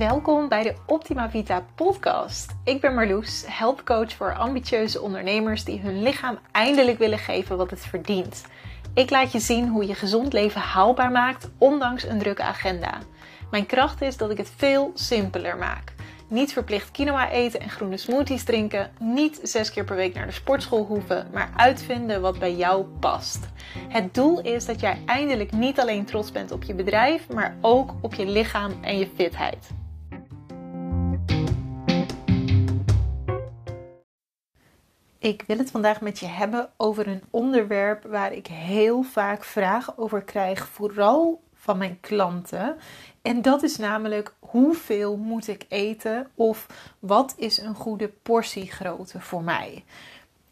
Welkom bij de Optima Vita podcast. Ik ben Marloes, helpcoach voor ambitieuze ondernemers die hun lichaam eindelijk willen geven wat het verdient. Ik laat je zien hoe je gezond leven haalbaar maakt, ondanks een drukke agenda. Mijn kracht is dat ik het veel simpeler maak. Niet verplicht quinoa eten en groene smoothies drinken. Niet zes keer per week naar de sportschool hoeven, maar uitvinden wat bij jou past. Het doel is dat jij eindelijk niet alleen trots bent op je bedrijf, maar ook op je lichaam en je fitheid. Ik wil het vandaag met je hebben over een onderwerp waar ik heel vaak vragen over krijg, vooral van mijn klanten. En dat is namelijk hoeveel moet ik eten of wat is een goede portiegrootte voor mij?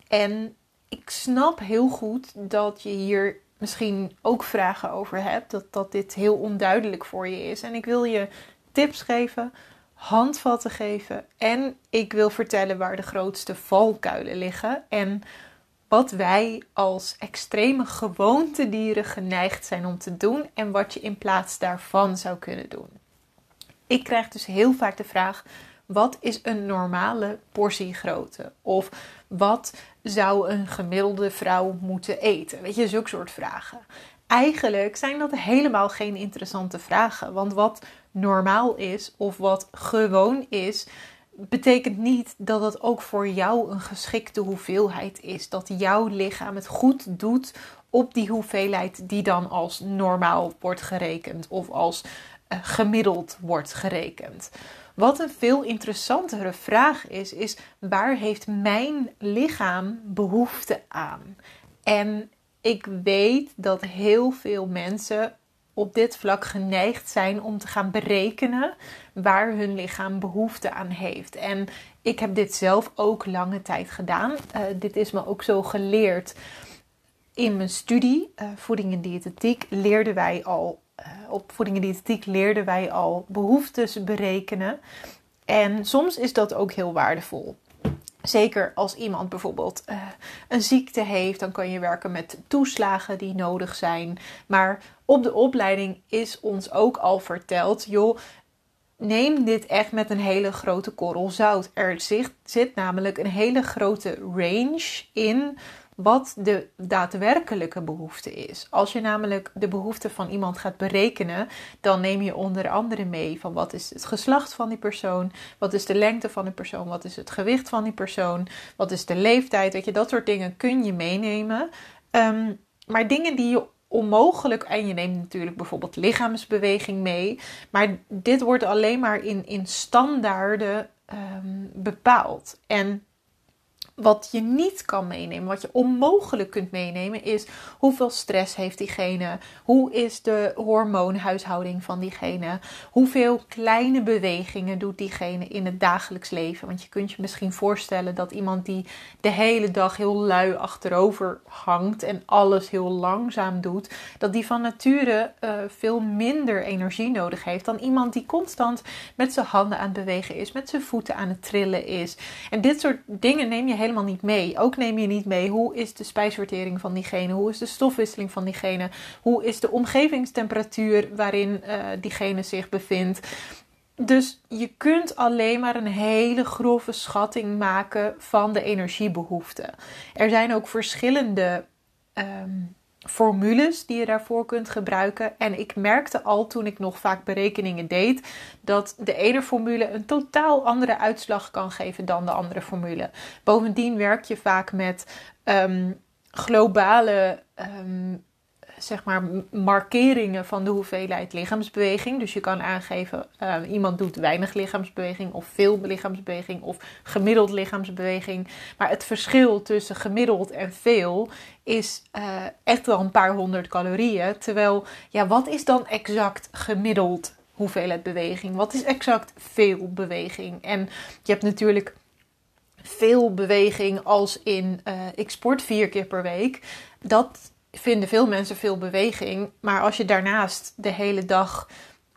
En ik snap heel goed dat je hier misschien ook vragen over hebt, dat, dat dit heel onduidelijk voor je is. En ik wil je tips geven, handvatten geven en ik wil vertellen waar de grootste valkuilen liggen en wat wij als extreme gewoontedieren geneigd zijn om te doen en wat je in plaats daarvan zou kunnen doen. Ik krijg dus heel vaak de vraag: wat is een normale portiegrootte? Of wat zou een gemiddelde vrouw moeten eten? Weet je, zulke soort vragen. Eigenlijk zijn dat helemaal geen interessante vragen, want wat normaal is of wat gewoon is, betekent niet dat het ook voor jou een geschikte hoeveelheid is. Dat jouw lichaam het goed doet op die hoeveelheid die dan als normaal wordt gerekend of als uh, gemiddeld wordt gerekend. Wat een veel interessantere vraag is, is waar heeft mijn lichaam behoefte aan? En ik weet dat heel veel mensen op dit vlak geneigd zijn om te gaan berekenen waar hun lichaam behoefte aan heeft. En ik heb dit zelf ook lange tijd gedaan. Uh, dit is me ook zo geleerd. In mijn studie, uh, voeding en diëtetiek, leerden wij al, uh, op voeding en diëtetiek leerden wij al behoeftes berekenen. En soms is dat ook heel waardevol. Zeker als iemand bijvoorbeeld uh, een ziekte heeft, dan kan je werken met toeslagen die nodig zijn. Maar op de opleiding is ons ook al verteld, joh, neem dit echt met een hele grote korrel zout. Er zit, zit namelijk een hele grote range in wat de daadwerkelijke behoefte is. Als je namelijk de behoefte van iemand gaat berekenen, dan neem je onder andere mee van wat is het geslacht van die persoon, wat is de lengte van die persoon, wat is het gewicht van die persoon, wat is de leeftijd, weet je, dat soort dingen kun je meenemen. Ehm, maar dingen die je onmogelijk. En je neemt natuurlijk bijvoorbeeld lichaamsbeweging mee. Maar dit wordt alleen maar in, in standaarden ehm, bepaald. En wat je niet kan meenemen, wat je onmogelijk kunt meenemen, is hoeveel stress heeft diegene? Hoe is de hormoonhuishouding van diegene? Hoeveel kleine bewegingen doet diegene in het dagelijks leven? Want je kunt je misschien voorstellen dat iemand die de hele dag heel lui achterover hangt en alles heel langzaam doet, dat die van nature uh, veel minder energie nodig heeft dan iemand die constant met zijn handen aan het bewegen is, met zijn voeten aan het trillen is. En dit soort dingen neem je helemaal helemaal niet mee. Ook neem je niet mee hoe is de spijsvertering van diegene, hoe is de stofwisseling van diegene, hoe is de omgevingstemperatuur waarin uh, diegene zich bevindt. Dus je kunt alleen maar een hele grove schatting maken van de energiebehoefte. Er zijn ook verschillende um, formules die je daarvoor kunt gebruiken. En ik merkte al toen ik nog vaak berekeningen deed, dat de ene formule een totaal andere uitslag kan geven dan de andere formule. Bovendien werk je vaak met um, globale um, zeg maar markeringen van de hoeveelheid lichaamsbeweging. Dus je kan aangeven, uh, iemand doet weinig lichaamsbeweging of veel lichaamsbeweging of gemiddeld lichaamsbeweging. Maar het verschil tussen gemiddeld en veel is uh, echt wel een paar honderd calorieën. Terwijl, ja, wat is dan exact gemiddeld hoeveelheid beweging? Wat is exact veel beweging? En je hebt natuurlijk veel beweging als in uh, ik sport vier keer per week. Dat vinden veel mensen veel beweging. Maar als je daarnaast de hele dag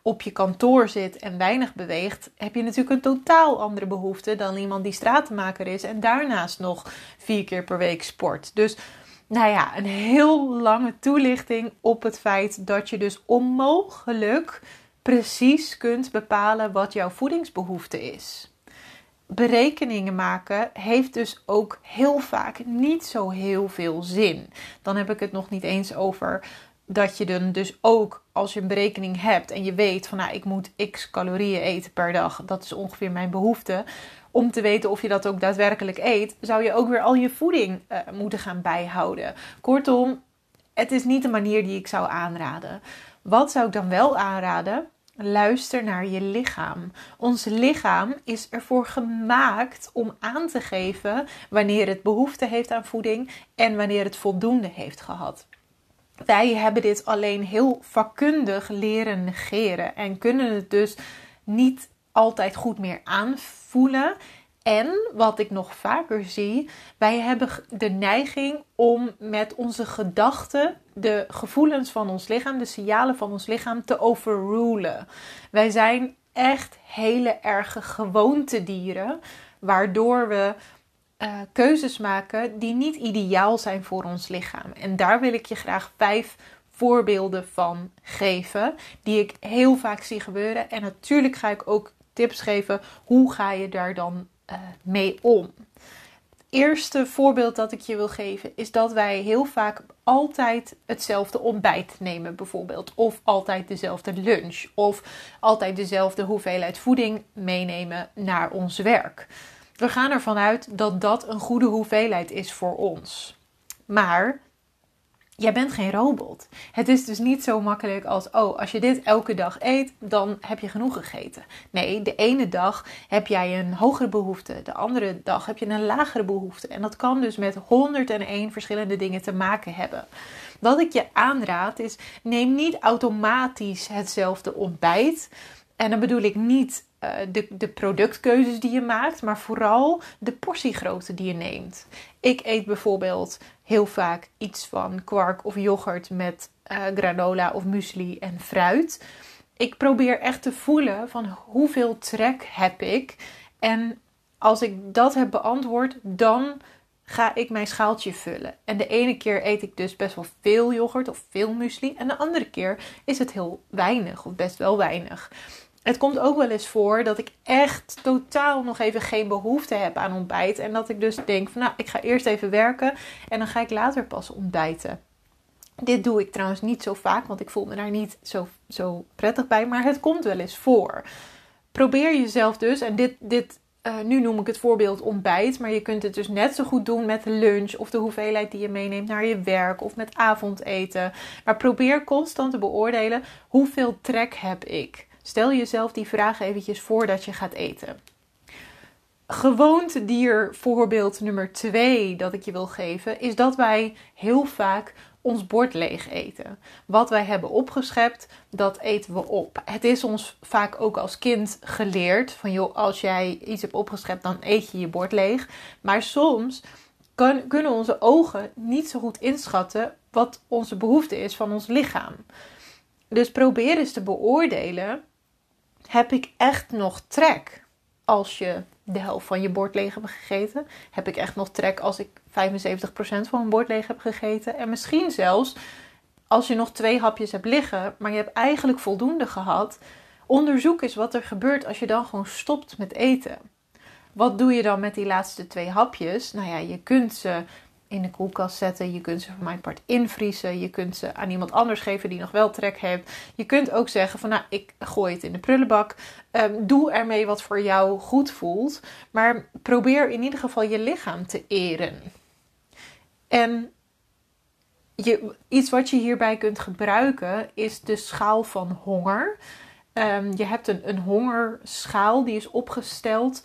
op je kantoor zit en weinig beweegt, heb je natuurlijk een totaal andere behoefte dan iemand die stratenmaker is en daarnaast nog vier keer per week sport. Dus nou ja, een heel lange toelichting op het feit dat je dus onmogelijk precies kunt bepalen wat jouw voedingsbehoefte is. Berekeningen maken heeft dus ook heel vaak niet zo heel veel zin. Dan heb ik het nog niet eens over dat je dan dus ook als je een berekening hebt en je weet van nou ik moet x calorieën eten per dag, dat is ongeveer mijn behoefte. Om te weten of je dat ook daadwerkelijk eet, zou je ook weer al je voeding uh, moeten gaan bijhouden. Kortom, het is niet de manier die ik zou aanraden. Wat zou ik dan wel aanraden? Luister naar je lichaam. Ons lichaam is ervoor gemaakt om aan te geven wanneer het behoefte heeft aan voeding en wanneer het voldoende heeft gehad. Wij hebben dit alleen heel vakkundig leren negeren en kunnen het dus niet altijd goed meer aanvoelen. En wat ik nog vaker zie, wij hebben de neiging om met onze gedachten de gevoelens van ons lichaam, de signalen van ons lichaam te overrulen. Wij zijn echt hele erge gewoontedieren, waardoor we uh, keuzes maken die niet ideaal zijn voor ons lichaam. En daar wil ik je graag vijf voorbeelden van geven, die ik heel vaak zie gebeuren. En natuurlijk ga ik ook tips geven hoe ga je daar dan uh, mee om. Het eerste voorbeeld dat ik je wil geven is dat wij heel vaak altijd hetzelfde ontbijt nemen, bijvoorbeeld. Of altijd dezelfde lunch. Of altijd dezelfde hoeveelheid voeding meenemen naar ons werk. We gaan ervan uit dat dat een goede hoeveelheid is voor ons. Maar jij bent geen robot. Het is dus niet zo makkelijk als: oh, als je dit elke dag eet, dan heb je genoeg gegeten. Nee, de ene dag heb jij een hogere behoefte, de andere dag heb je een lagere behoefte. En dat kan dus met 101 verschillende dingen te maken hebben. Wat ik je aanraad is: neem niet automatisch hetzelfde ontbijt. En dan bedoel ik niet de, de productkeuzes die je maakt, maar vooral de portiegrootte die je neemt. Ik eet bijvoorbeeld heel vaak iets van kwark of yoghurt met uh, granola of muesli en fruit. Ik probeer echt te voelen van hoeveel trek heb ik. En als ik dat heb beantwoord, dan ga ik mijn schaaltje vullen. En de ene keer eet ik dus best wel veel yoghurt of veel muesli. En de andere keer is het heel weinig of best wel weinig. Het komt ook wel eens voor dat ik echt totaal nog even geen behoefte heb aan ontbijt. En dat ik dus denk van nou, ik ga eerst even werken en dan ga ik later pas ontbijten. Dit doe ik trouwens niet zo vaak, want ik voel me daar niet zo, zo prettig bij. Maar het komt wel eens voor. Probeer jezelf dus, en dit, dit uh, nu noem ik het voorbeeld ontbijt, maar je kunt het dus net zo goed doen met lunch of de hoeveelheid die je meeneemt naar je werk of met avondeten. Maar probeer constant te beoordelen hoeveel trek heb ik. Stel jezelf die vraag eventjes voordat je gaat eten. Gewoontedier voorbeeld nummer 2 dat ik je wil geven is dat wij heel vaak ons bord leeg eten. Wat wij hebben opgeschept, dat eten we op. Het is ons vaak ook als kind geleerd van joh, als jij iets hebt opgeschept, dan eet je je bord leeg. Maar soms kunnen onze ogen niet zo goed inschatten wat onze behoefte is van ons lichaam. Dus probeer eens te beoordelen heb ik echt nog trek als je de helft van je bord leeg hebt gegeten? Heb ik echt nog trek als ik 75% van mijn bord leeg heb gegeten? En misschien zelfs als je nog twee hapjes hebt liggen, maar je hebt eigenlijk voldoende gehad. Onderzoek eens wat er gebeurt als je dan gewoon stopt met eten. Wat doe je dan met die laatste twee hapjes? Nou ja, je kunt ze in de koelkast zetten. Je kunt ze voor mijn part invriezen. Je kunt ze aan iemand anders geven die nog wel trek heeft. Je kunt ook zeggen van nou, ik gooi het in de prullenbak. Um, doe ermee wat voor jou goed voelt. Maar probeer in ieder geval je lichaam te eren. En je, iets wat je hierbij kunt gebruiken is de schaal van honger. Um, je hebt een, een hongerschaal die is opgesteld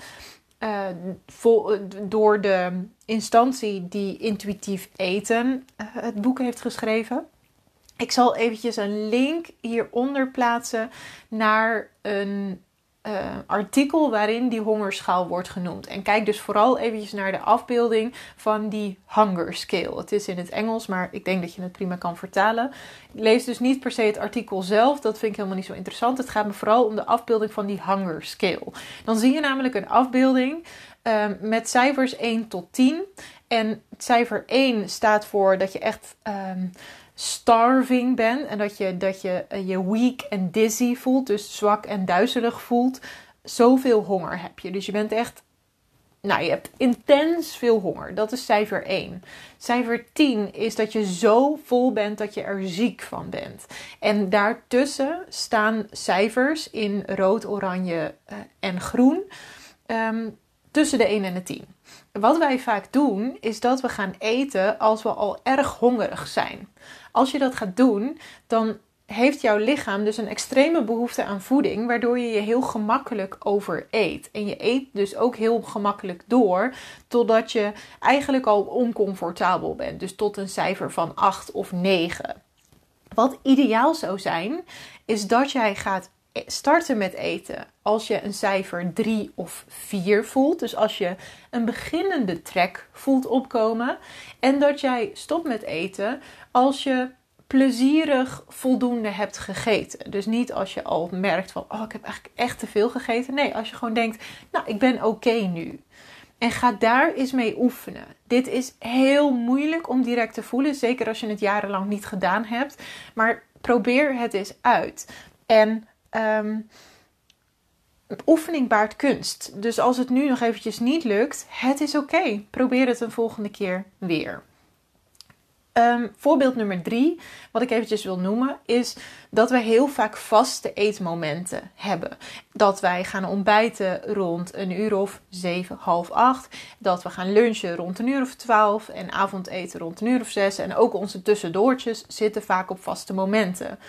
uh, vol, door de instantie die Intuïtief Eten uh, het boek heeft geschreven. Ik zal eventjes een link hieronder plaatsen naar een uh, artikel waarin die hongerschaal wordt genoemd. En kijk dus vooral eventjes naar de afbeelding van die hunger scale. Het is in het Engels, maar ik denk dat je het prima kan vertalen. Lees dus niet per se het artikel zelf, dat vind ik helemaal niet zo interessant. Het gaat me vooral om de afbeelding van die hunger scale. Dan zie je namelijk een afbeelding uh, met cijfers 1 tot 10. En cijfer 1 staat voor dat je echt um, starving bent en dat je dat je, eh, je weak en dizzy voelt, dus zwak en duizelig voelt, zoveel honger heb je. Dus je bent echt nou, je hebt intens veel honger. Dat is cijfer 1. Cijfer 10 is dat je zo vol bent dat je er ziek van bent. En daartussen staan cijfers in rood, oranje uh, en groen. Um, tussen de 1 en de 10. Wat wij vaak doen, is dat we gaan eten als we al erg hongerig zijn. Als je dat gaat doen, dan heeft jouw lichaam dus een extreme behoefte aan voeding, waardoor je je heel gemakkelijk overeet. En je eet dus ook heel gemakkelijk door, totdat je eigenlijk al oncomfortabel bent. Dus tot een cijfer van 8 of 9. Wat ideaal zou zijn, is dat jij gaat starten met eten als je een cijfer 3 of 4 voelt. Dus als je een beginnende trek voelt opkomen. En dat jij stopt met eten als je plezierig voldoende hebt gegeten. Dus niet als je al merkt van, oh, ik heb eigenlijk echt te veel gegeten. Nee, als je gewoon denkt, nou, ik ben oké nu. En ga daar eens mee oefenen. Dit is heel moeilijk om direct te voelen, zeker als je het jarenlang niet gedaan hebt. Maar probeer het eens uit. En um, oefening baart kunst. Dus als het nu nog eventjes niet lukt, het is oké. Probeer het een volgende keer weer. Um, voorbeeld nummer drie, wat ik eventjes wil noemen, is dat we heel vaak vaste eetmomenten hebben. Dat wij gaan ontbijten rond een uur of zeven, half acht. Dat we gaan lunchen rond een uur of twaalf. En avondeten rond een uur of zes. En ook onze tussendoortjes zitten vaak op vaste momenten.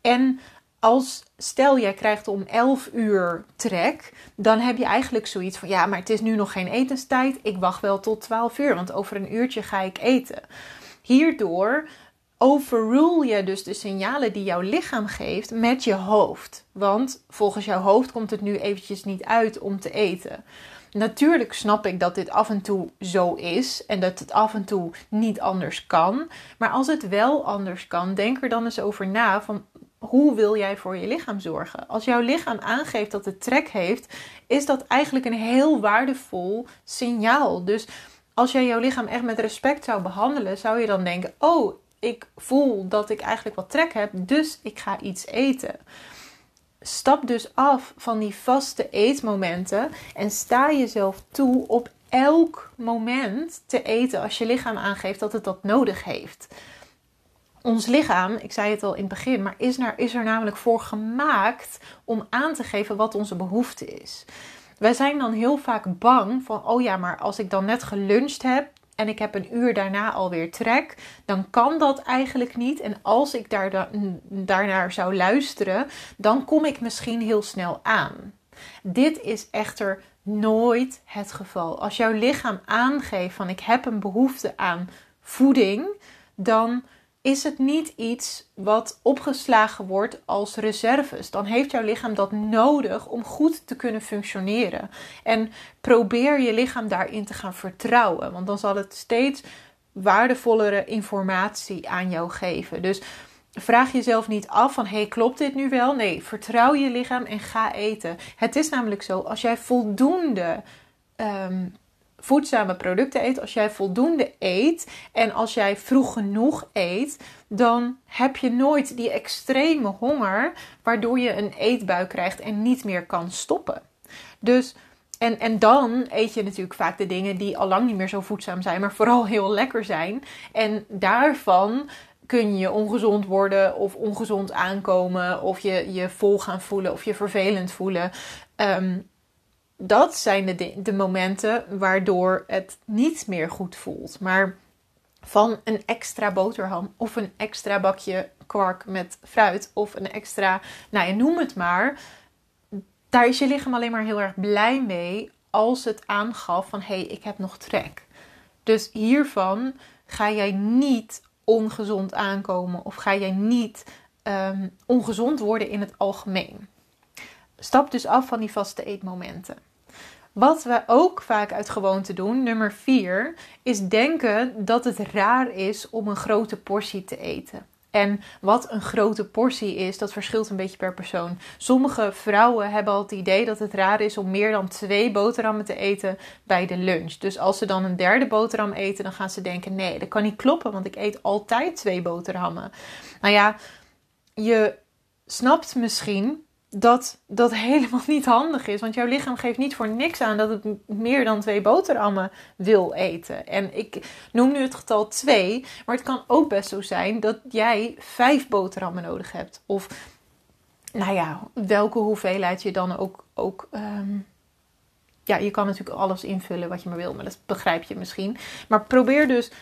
En als stel jij krijgt om 11 uur trek, dan heb je eigenlijk zoiets van ja, maar het is nu nog geen etenstijd. Ik wacht wel tot 12 uur, want over een uurtje ga ik eten. Hierdoor overrule je dus de signalen die jouw lichaam geeft met je hoofd. Want volgens jouw hoofd komt het nu eventjes niet uit om te eten. Natuurlijk snap ik dat dit af en toe zo is en dat het af en toe niet anders kan. Maar als het wel anders kan, denk er dan eens over na van hoe wil jij voor je lichaam zorgen? Als jouw lichaam aangeeft dat het trek heeft, is dat eigenlijk een heel waardevol signaal. Dus als jij jouw lichaam echt met respect zou behandelen, zou je dan denken: Oh, ik voel dat ik eigenlijk wat trek heb, dus ik ga iets eten. Stap dus af van die vaste eetmomenten en sta jezelf toe op elk moment te eten als je lichaam aangeeft dat het dat nodig heeft. Ons lichaam, ik zei het al in het begin, maar is, er, is er namelijk voor gemaakt om aan te geven wat onze behoefte is. Wij zijn dan heel vaak bang van, oh ja, maar als ik dan net geluncht heb en ik heb een uur daarna alweer trek, dan kan dat eigenlijk niet. En als ik daar da daarnaar zou luisteren, dan kom ik misschien heel snel aan. Dit is echter nooit het geval. Als jouw lichaam aangeeft van ik heb een behoefte aan voeding, dan is het niet iets wat opgeslagen wordt als reserves. Dan heeft jouw lichaam dat nodig om goed te kunnen functioneren. En probeer je lichaam daarin te gaan vertrouwen, want dan zal het steeds waardevollere informatie aan jou geven. Dus vraag jezelf niet af van hey, klopt dit nu wel? Nee, vertrouw je lichaam en ga eten. Het is namelijk zo, als jij voldoende um, voedzame producten eet, als jij voldoende eet en als jij vroeg genoeg eet, dan heb je nooit die extreme honger waardoor je een eetbui krijgt en niet meer kan stoppen. Dus en, en dan eet je natuurlijk vaak de dingen die al lang niet meer zo voedzaam zijn, maar vooral heel lekker zijn. En daarvan kun je ongezond worden of ongezond aankomen, of je je vol gaan voelen of je vervelend voelen. Um, dat zijn de, de momenten waardoor het niet meer goed voelt. Maar van een extra boterham of een extra bakje kwark met fruit of een extra, nou je noem het maar. Daar is je lichaam alleen maar heel erg blij mee als het aangaf van hé, hey, ik heb nog trek. Dus hiervan ga jij niet ongezond aankomen of ga jij niet um, ongezond worden in het algemeen. Stap dus af van die vaste eetmomenten. Wat we ook vaak uit gewoonte doen, nummer 4, is denken dat het raar is om een grote portie te eten. En wat een grote portie is, dat verschilt een beetje per persoon. Sommige vrouwen hebben al het idee dat het raar is om meer dan twee boterhammen te eten bij de lunch. Dus als ze dan een derde boterham eten, dan gaan ze denken: nee, dat kan niet kloppen, want ik eet altijd twee boterhammen. Nou ja, je snapt misschien dat dat helemaal niet handig is. Want jouw lichaam geeft niet voor niks aan dat het meer dan twee boterhammen wil eten. En ik noem nu het getal twee, maar het kan ook best zo zijn dat jij vijf boterhammen nodig hebt. Of, nou ja, welke hoeveelheid je dan ook. ook ehm, ja, je kan natuurlijk alles invullen wat je maar wil, maar dat begrijp je misschien. Maar probeer dus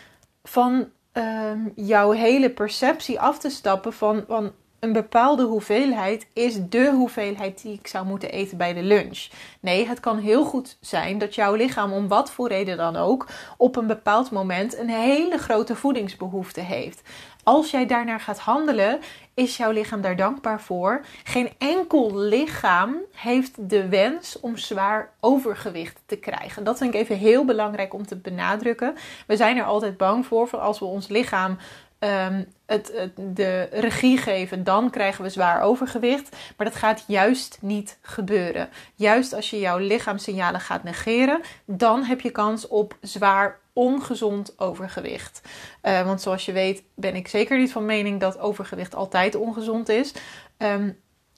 van ehm, jouw hele perceptie af te stappen van, van een bepaalde hoeveelheid is de hoeveelheid die ik zou moeten eten bij de lunch. Nee, het kan heel goed zijn dat jouw lichaam, om wat voor reden dan ook, op een bepaald moment een hele grote voedingsbehoefte heeft. Als jij daarnaar gaat handelen, is jouw lichaam daar dankbaar voor. Geen enkel lichaam heeft de wens om zwaar overgewicht te krijgen. Dat vind ik even heel belangrijk om te benadrukken. We zijn er altijd bang voor, voor als we ons lichaam Ehm, het, de regie geven, dan krijgen we zwaar overgewicht. Maar dat gaat juist niet gebeuren. Juist als je jouw lichaamssignalen gaat negeren, dan heb je kans op zwaar ongezond overgewicht. Uh, want zoals je weet, ben ik zeker niet van mening dat overgewicht altijd ongezond is. Ehm,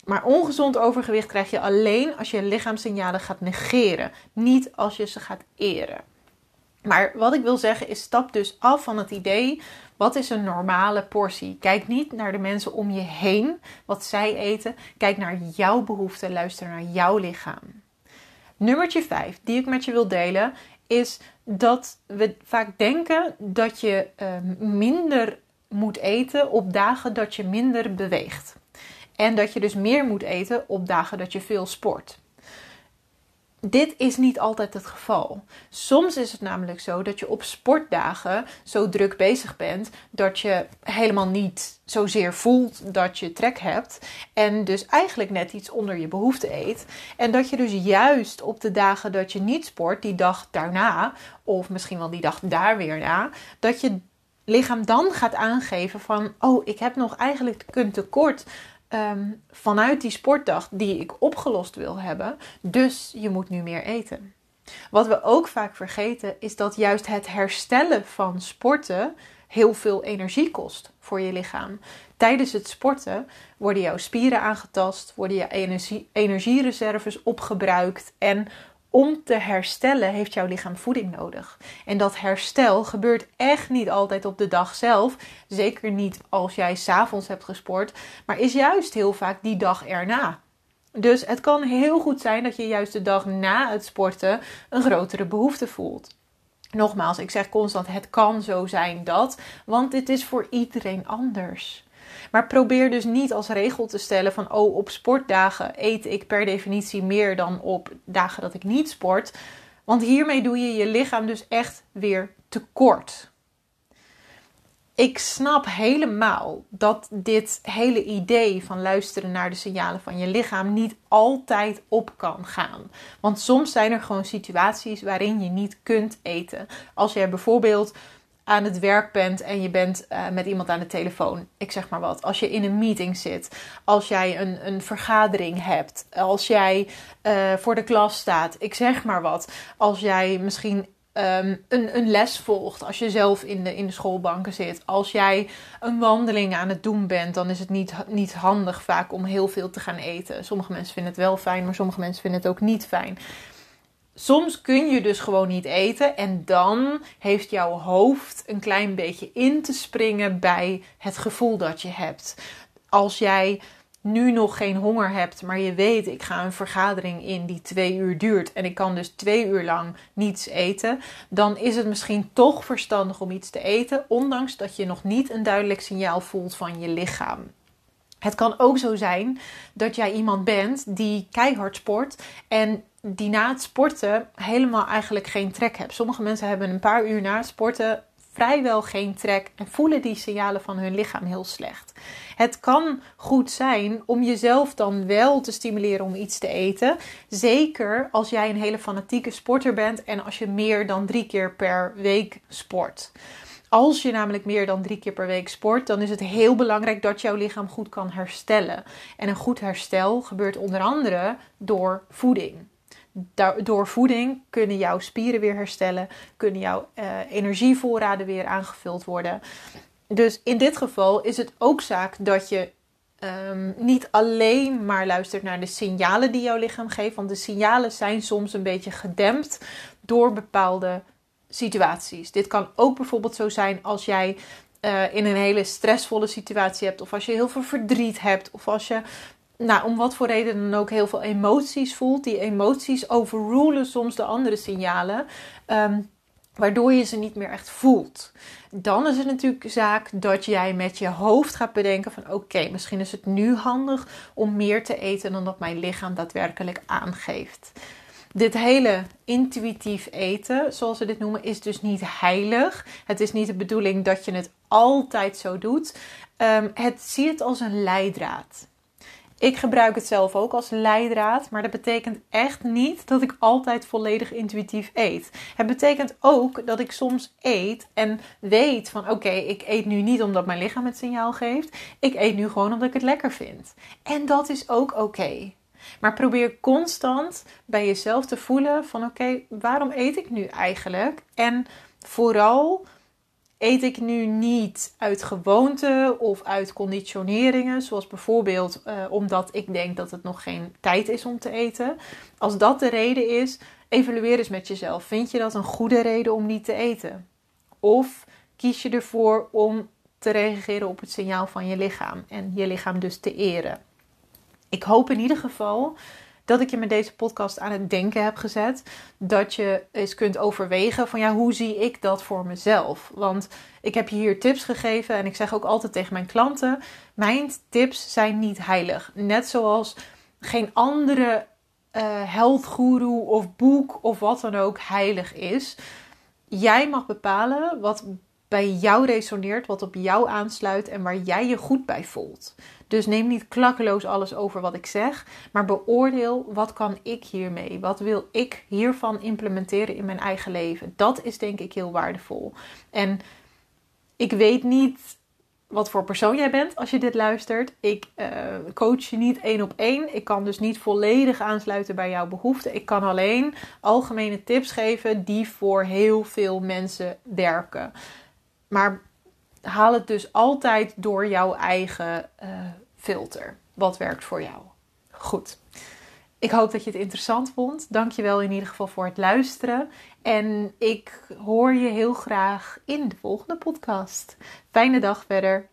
maar ongezond overgewicht krijg je alleen als je lichaamssignalen gaat negeren, niet als je ze gaat eren. Maar wat ik wil zeggen is, stap dus af van het idee wat is een normale portie? Kijk niet naar de mensen om je heen, wat zij eten. Kijk naar jouw behoeften, luister naar jouw lichaam. Nummertje 5, die ik met je wil delen, is dat we vaak denken dat je ehm, minder moet eten op dagen dat je minder beweegt. En dat je dus meer moet eten op dagen dat je veel sport dit is niet altijd het geval. Soms is het namelijk zo dat je op sportdagen zo druk bezig bent dat je helemaal niet zozeer voelt dat je trek hebt. En dus eigenlijk net iets onder je behoefte eet. En dat je dus juist op de dagen dat je niet sport, die dag daarna, of misschien wel die dag daar weer na, dat je lichaam dan gaat aangeven van: Oh, ik heb nog eigenlijk een tekort Ehm, vanuit die sportdag die ik opgelost wil hebben. Dus je moet nu meer eten. Wat we ook vaak vergeten is dat juist het herstellen van sporten heel veel energie kost voor je lichaam. Tijdens het sporten worden jouw spieren aangetast, worden je energie, energiereserves opgebruikt en om te herstellen heeft jouw lichaam voeding nodig. En dat herstel gebeurt echt niet altijd op de dag zelf. Zeker niet als jij s'avonds hebt gesport. Maar is juist heel vaak die dag erna. Dus het kan heel goed zijn dat je juist de dag na het sporten een grotere behoefte voelt. Nogmaals, ik zeg constant: het kan zo zijn dat, want dit is voor iedereen anders. Maar probeer dus niet als regel te stellen van oh, op sportdagen eet ik per definitie meer dan op dagen dat ik niet sport. Want hiermee doe je je lichaam dus echt weer tekort. Ik snap helemaal dat dit hele idee van luisteren naar de signalen van je lichaam niet altijd op kan gaan. Want soms zijn er gewoon situaties waarin je niet kunt eten. Als je bijvoorbeeld aan het werk bent en je bent uh, met iemand aan de telefoon. Ik zeg maar wat. Als je in een meeting zit. Als jij een, een vergadering hebt. Als jij uh, voor de klas staat. Ik zeg maar wat. Als jij misschien um, een, een les volgt. Als je zelf in de, in de schoolbanken zit. Als jij een wandeling aan het doen bent. Dan is het niet, niet handig vaak om heel veel te gaan eten. Sommige mensen vinden het wel fijn. Maar sommige mensen vinden het ook niet fijn soms kun je dus gewoon niet eten en dan heeft jouw hoofd een klein beetje in te springen bij het gevoel dat je hebt. Als jij nu nog geen honger hebt, maar je weet ik ga een vergadering in die twee uur duurt en ik kan dus twee uur lang niets eten, dan is het misschien toch verstandig om iets te eten, ondanks dat je nog niet een duidelijk signaal voelt van je lichaam. Het kan ook zo zijn dat jij iemand bent die keihard sport en die na het sporten helemaal eigenlijk geen trek hebt. Sommige mensen hebben een paar uur na het sporten vrijwel geen trek en voelen die signalen van hun lichaam heel slecht. Het kan goed zijn om jezelf dan wel te stimuleren om iets te eten. Zeker als jij een hele fanatieke sporter bent en als je meer dan drie keer per week sport. Als je namelijk meer dan drie keer per week sport, dan is het heel belangrijk dat jouw lichaam goed kan herstellen. En een goed herstel gebeurt onder andere door voeding. Door voeding kunnen jouw spieren weer herstellen, kunnen jouw uh, energievoorraden weer aangevuld worden. Dus in dit geval is het ook zaak dat je um, niet alleen maar luistert naar de signalen die jouw lichaam geeft. Want de signalen zijn soms een beetje gedempt door bepaalde situaties. Dit kan ook bijvoorbeeld zo zijn als jij uh, in een hele stressvolle situatie hebt, of als je heel veel verdriet hebt, of als je, nou, om wat voor reden dan ook, heel veel emoties voelt. Die emoties overrulen soms de andere signalen. Um, waardoor je ze niet meer echt voelt. Dan is het natuurlijk zaak dat jij met je hoofd gaat bedenken van oké, misschien is het nu handig om meer te eten dan dat mijn lichaam daadwerkelijk aangeeft. Dit hele intuïtief eten, zoals we dit noemen, is dus niet heilig. Het is niet de bedoeling dat je het altijd zo doet. Um, het zie het als een leidraad. Ik gebruik het zelf ook als leidraad, maar dat betekent echt niet dat ik altijd volledig intuïtief eet. Het betekent ook dat ik soms eet en weet van oké, ik eet nu niet omdat mijn lichaam het signaal geeft. Ik eet nu gewoon omdat ik het lekker vind. En dat is ook oké. Maar probeer constant bij jezelf te voelen van oké, waarom eet ik nu eigenlijk? En vooral eet ik nu niet uit gewoonte of uit conditioneringen, zoals bijvoorbeeld uh, omdat ik denk dat het nog geen tijd is om te eten. Als dat de reden is, evalueer eens met jezelf. Vind je dat een goede reden om niet te eten? Of kies je ervoor om te reageren op het signaal van je lichaam en je lichaam dus te eren? Ik hoop in ieder geval dat ik je met deze podcast aan het denken heb gezet. Dat je eens kunt overwegen van ja, hoe zie ik dat voor mezelf? Want ik heb je hier tips gegeven en ik zeg ook altijd tegen mijn klanten: mijn tips zijn niet heilig. Net zoals geen andere uh, health of boek of wat dan ook heilig is. Jij mag bepalen wat bij jou resoneert, wat op jou aansluit en waar jij je goed bij voelt. Dus neem niet klakkeloos alles over wat ik zeg, maar beoordeel wat kan ik hiermee? Wat wil ik hiervan implementeren in mijn eigen leven? Dat is denk ik heel waardevol. En ik weet niet wat voor persoon jij bent als je dit luistert. Ik uh, coach je niet één op één. Ik kan dus niet volledig aansluiten bij jouw behoeften. Ik kan alleen algemene tips geven die voor heel veel mensen werken. Maar haal het dus altijd door jouw eigen uh, filter. Wat werkt voor jou? Goed. Ik hoop dat je het interessant vond. Dankjewel in ieder geval voor het luisteren. En ik hoor je heel graag in de volgende podcast. Fijne dag verder.